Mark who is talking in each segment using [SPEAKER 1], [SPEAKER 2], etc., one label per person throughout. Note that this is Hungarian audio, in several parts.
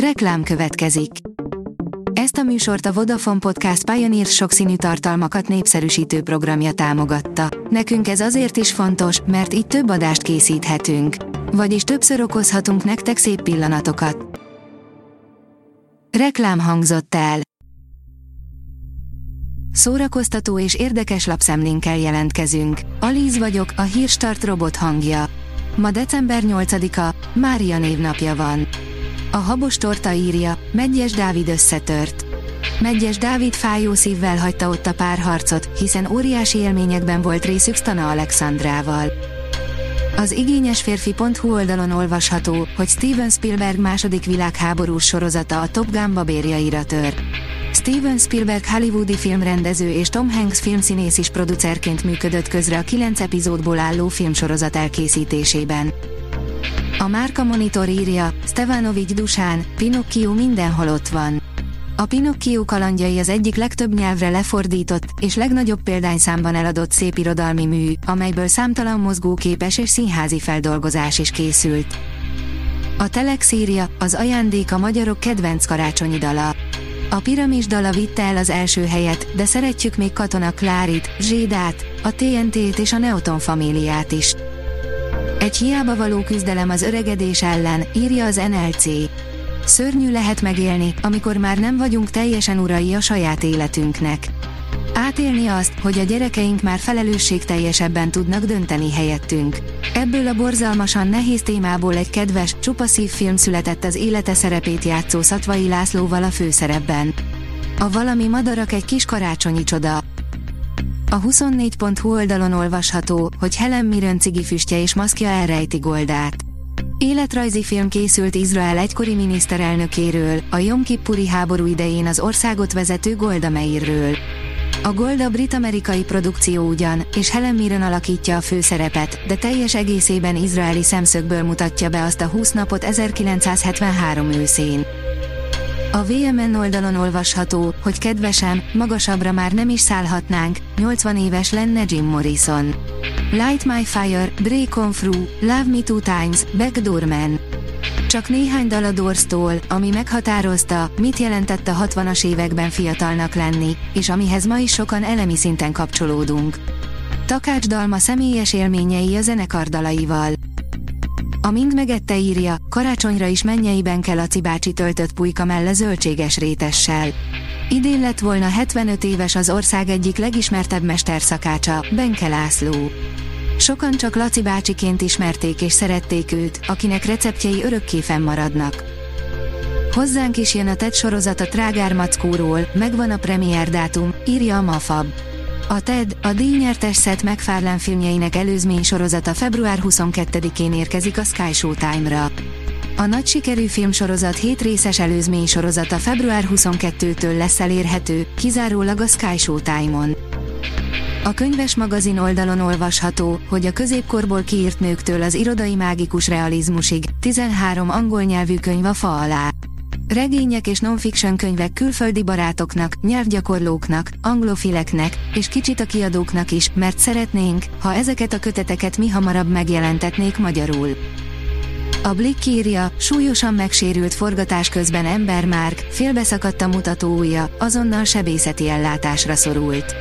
[SPEAKER 1] Reklám következik. Ezt a műsort a Vodafone Podcast Pioneer sokszínű tartalmakat népszerűsítő programja támogatta. Nekünk ez azért is fontos, mert így több adást készíthetünk. Vagyis többször okozhatunk nektek szép pillanatokat. Reklám hangzott el. Szórakoztató és érdekes lapszemlénkkel jelentkezünk. Alíz vagyok, a hírstart robot hangja. Ma december 8-a, Mária névnapja van. A habos torta írja, Megyes Dávid összetört. Megyes Dávid fájó szívvel hagyta ott a párharcot, hiszen óriási élményekben volt részük Stana Alexandrával. Az igényes férfi.hu oldalon olvasható, hogy Steven Spielberg második világháborús sorozata a Top Gun babérjaira tör. Steven Spielberg hollywoodi filmrendező és Tom Hanks filmszínész is producerként működött közre a kilenc epizódból álló filmsorozat elkészítésében. A Márka Monitor írja, Stevanovics Dusán, Pinocchio mindenhol ott van. A Pinocchio kalandjai az egyik legtöbb nyelvre lefordított és legnagyobb példányszámban eladott szépirodalmi mű, amelyből számtalan mozgóképes és színházi feldolgozás is készült. A Telex írja, az ajándék a magyarok kedvenc karácsonyi dala. A piramis dala vitte el az első helyet, de szeretjük még Katona Klárit, Zsédát, a TNT-t és a Neoton famíliát is. Egy hiába való küzdelem az öregedés ellen, írja az NLC. Szörnyű lehet megélni, amikor már nem vagyunk teljesen urai a saját életünknek. Átélni azt, hogy a gyerekeink már felelősségteljesebben tudnak dönteni helyettünk. Ebből a borzalmasan nehéz témából egy kedves, csupaszív film született az élete szerepét játszó Szatvai Lászlóval a főszerepben. A valami madarak egy kis karácsonyi csoda. A 24.hu oldalon olvasható, hogy Helen Mirren cigifüstje és maszkja elrejti Goldát. Életrajzi film készült Izrael egykori miniszterelnökéről, a Jom Kippuri háború idején az országot vezető Golda Meirről. A Golda brit-amerikai produkció ugyan, és Helen Mirren alakítja a főszerepet, de teljes egészében izraeli szemszögből mutatja be azt a 20 napot 1973 őszén. A VMN oldalon olvasható, hogy kedvesem, magasabbra már nem is szállhatnánk, 80 éves lenne Jim Morrison. Light My Fire, Break On Through, Love Me Two Times, Backdoor Man. Csak néhány dal a Doors-tól, ami meghatározta, mit jelentett a 60-as években fiatalnak lenni, és amihez ma is sokan elemi szinten kapcsolódunk. Takács Dalma személyes élményei a zenekar dalaival. A mind megette írja, karácsonyra is mennyeiben kell a cibácsi töltött pulyka melle zöldséges rétessel. Idén lett volna 75 éves az ország egyik legismertebb mesterszakácsa, Benke László. Sokan csak Laci bácsiként ismerték és szerették őt, akinek receptjei örökké fennmaradnak. Hozzánk is jön a TED sorozat a Trágár Mackóról, megvan a premier dátum, írja a Mafab. A TED, a díjnyertes Seth MacFarlane filmjeinek előzmény sorozata február 22-én érkezik a Sky Showtime-ra. A nagy sikerű filmsorozat 7 részes előzmény sorozata február 22-től lesz elérhető, kizárólag a Sky Showtime-on. A könyves magazin oldalon olvasható, hogy a középkorból kiírt nőktől az irodai mágikus realizmusig 13 angol nyelvű könyv a fa alá. Regények és non-fiction könyvek külföldi barátoknak, nyelvgyakorlóknak, anglofileknek, és kicsit a kiadóknak is, mert szeretnénk, ha ezeket a köteteket mi hamarabb megjelentetnék magyarul. A Blick írja, súlyosan megsérült forgatás közben ember Márk, félbeszakadt a mutató ujja, azonnal sebészeti ellátásra szorult.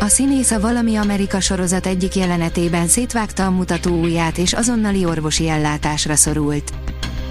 [SPEAKER 1] A színész a Valami Amerika sorozat egyik jelenetében szétvágta a mutató ujját és azonnali orvosi ellátásra szorult.